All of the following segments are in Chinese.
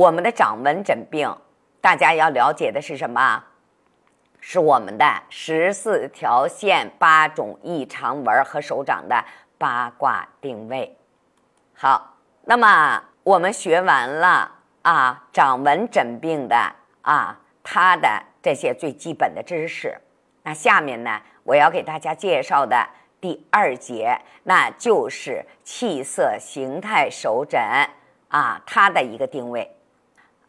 我们的掌纹诊病，大家要了解的是什么？是我们的十四条线、八种异常纹和手掌的八卦定位。好，那么我们学完了啊，掌纹诊病的啊，它的这些最基本的知识。那下面呢，我要给大家介绍的第二节，那就是气色形态手诊啊，它的一个定位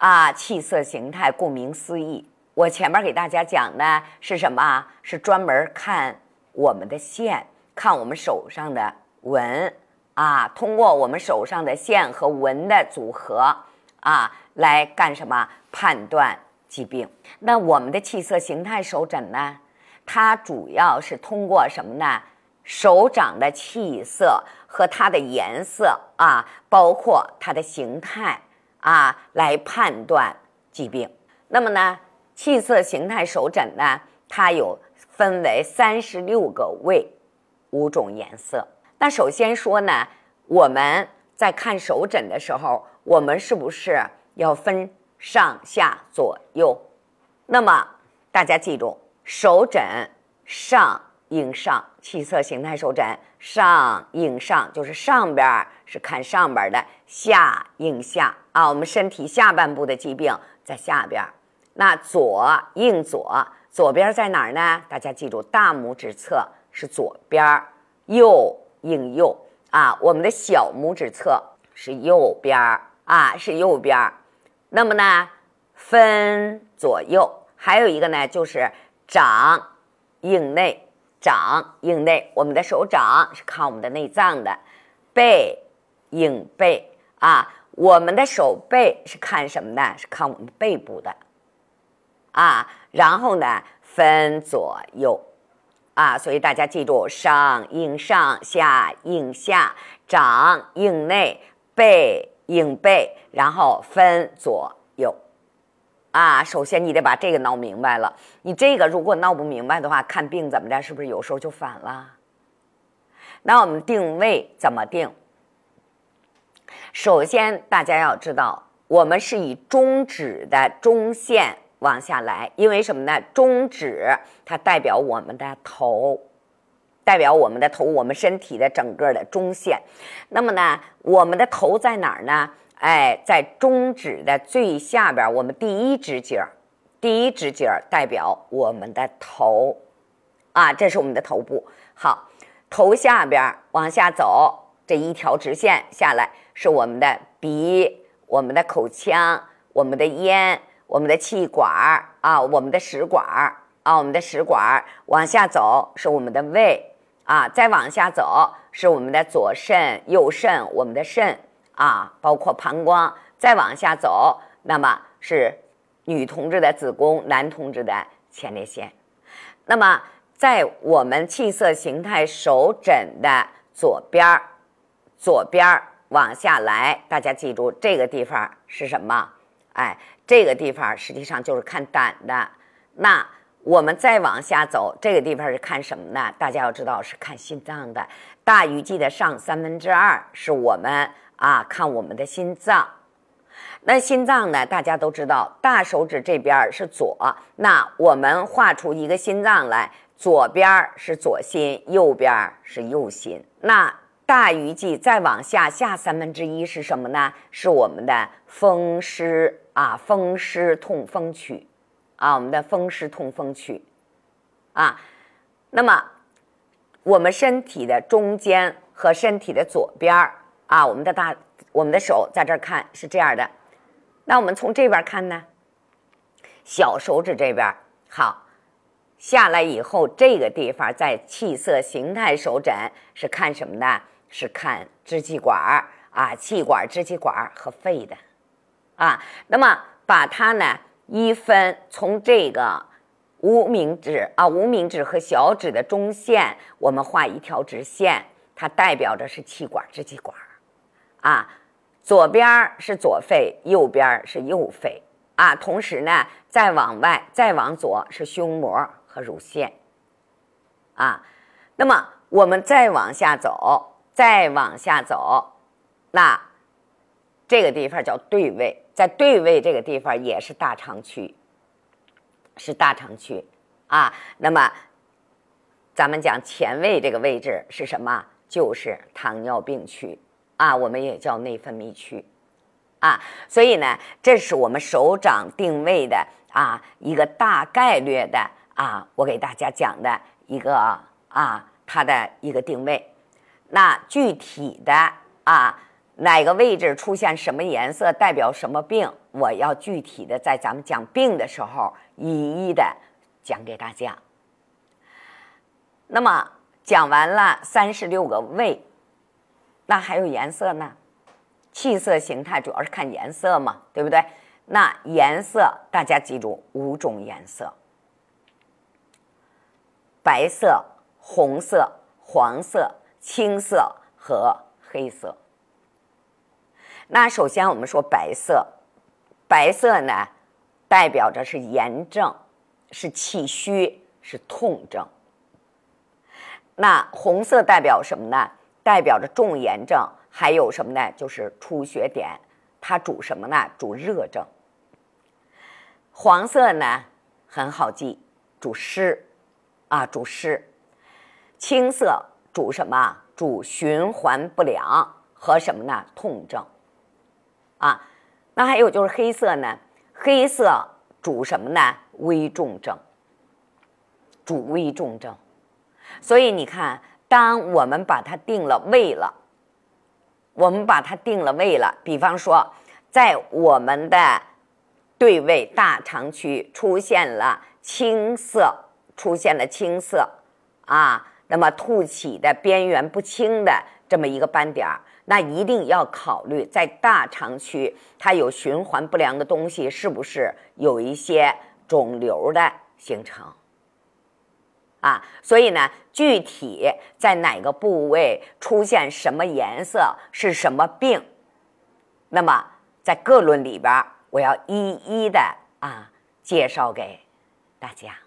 啊，气色形态，顾名思义。我前面给大家讲的是什么？是专门看我们的线，看我们手上的纹啊，通过我们手上的线和纹的组合啊，来干什么？判断疾病。那我们的气色形态手诊呢？它主要是通过什么呢？手掌的气色和它的颜色啊，包括它的形态啊，来判断疾病。那么呢？气色形态手诊呢，它有分为三十六个位，五种颜色。那首先说呢，我们在看手诊的时候，我们是不是要分上下左右？那么大家记住，手诊上应上，气色形态手诊上应上，就是上边是看上边的，下应下啊。我们身体下半部的疾病在下边。那左应左，左边在哪儿呢？大家记住，大拇指侧是左边儿，右应右啊。我们的小拇指侧是右边儿啊，是右边儿。那么呢，分左右，还有一个呢，就是掌应内，掌应内。我们的手掌是看我们的内脏的，背应背啊。我们的手背是看什么呢？是看我们背部的。啊，然后呢，分左右，啊，所以大家记住，上应上，下应下，掌应内，背应背，然后分左右，啊，首先你得把这个闹明白了。你这个如果闹不明白的话，看病怎么着，是不是有时候就反了？那我们定位怎么定？首先大家要知道，我们是以中指的中线。往下来，因为什么呢？中指它代表我们的头，代表我们的头，我们身体的整个的中线。那么呢，我们的头在哪儿呢？哎，在中指的最下边，我们第一指节，第一指节代表我们的头，啊，这是我们的头部。好，头下边往下走，这一条直线下来是我们的鼻，我们的口腔，我们的咽。我们的气管儿啊，我们的食管儿啊，我们的食管儿往下走是我们的胃啊，再往下走是我们的左肾、右肾，我们的肾啊，包括膀胱。再往下走，那么是女同志的子宫，男同志的前列腺。那么在我们气色形态手诊的左边儿，左边儿往下来，大家记住这个地方是什么？哎。这个地方实际上就是看胆的，那我们再往下走，这个地方是看什么呢？大家要知道是看心脏的，大鱼际的上三分之二是我们啊看我们的心脏。那心脏呢？大家都知道，大手指这边是左，那我们画出一个心脏来，左边是左心，右边是右心。那大鱼际再往下下三分之一是什么呢？是我们的风湿。啊，风湿痛风区，啊，我们的风湿痛风区，啊，那么我们身体的中间和身体的左边啊，我们的大我们的手在这儿看是这样的，那我们从这边看呢，小手指这边好下来以后，这个地方在气色形态手诊是看什么呢？是看支气管儿啊，气管、支气管和肺的。啊，那么把它呢一分，从这个无名指啊，无名指和小指的中线，我们画一条直线，它代表着是气管、支气管啊，左边是左肺，右边是右肺啊。同时呢，再往外，再往左是胸膜和乳腺啊。那么我们再往下走，再往下走，那这个地方叫对位。在对位这个地方也是大肠区，是大肠区啊。那么咱们讲前位这个位置是什么？就是糖尿病区啊，我们也叫内分泌区啊。所以呢，这是我们手掌定位的啊一个大概率的啊，我给大家讲的一个啊它的一个定位。那具体的啊。哪个位置出现什么颜色，代表什么病？我要具体的在咱们讲病的时候一一的讲给大家。那么讲完了三十六个位，那还有颜色呢？气色形态主要是看颜色嘛，对不对？那颜色大家记住五种颜色：白色、红色、黄色、青色和黑色。那首先我们说白色，白色呢，代表着是炎症，是气虚，是痛症。那红色代表什么呢？代表着重炎症，还有什么呢？就是出血点，它主什么呢？主热症。黄色呢很好记，主湿，啊，主湿。青色主什么？主循环不良和什么呢？痛症。啊，那还有就是黑色呢？黑色主什么呢？危重症，主危重症。所以你看，当我们把它定了位了，我们把它定了位了。比方说，在我们的对位大肠区出现了青色，出现了青色啊，那么凸起的边缘不清的这么一个斑点儿。那一定要考虑，在大肠区它有循环不良的东西，是不是有一些肿瘤的形成？啊，所以呢，具体在哪个部位出现什么颜色是什么病？那么在各论里边，我要一一的啊介绍给大家。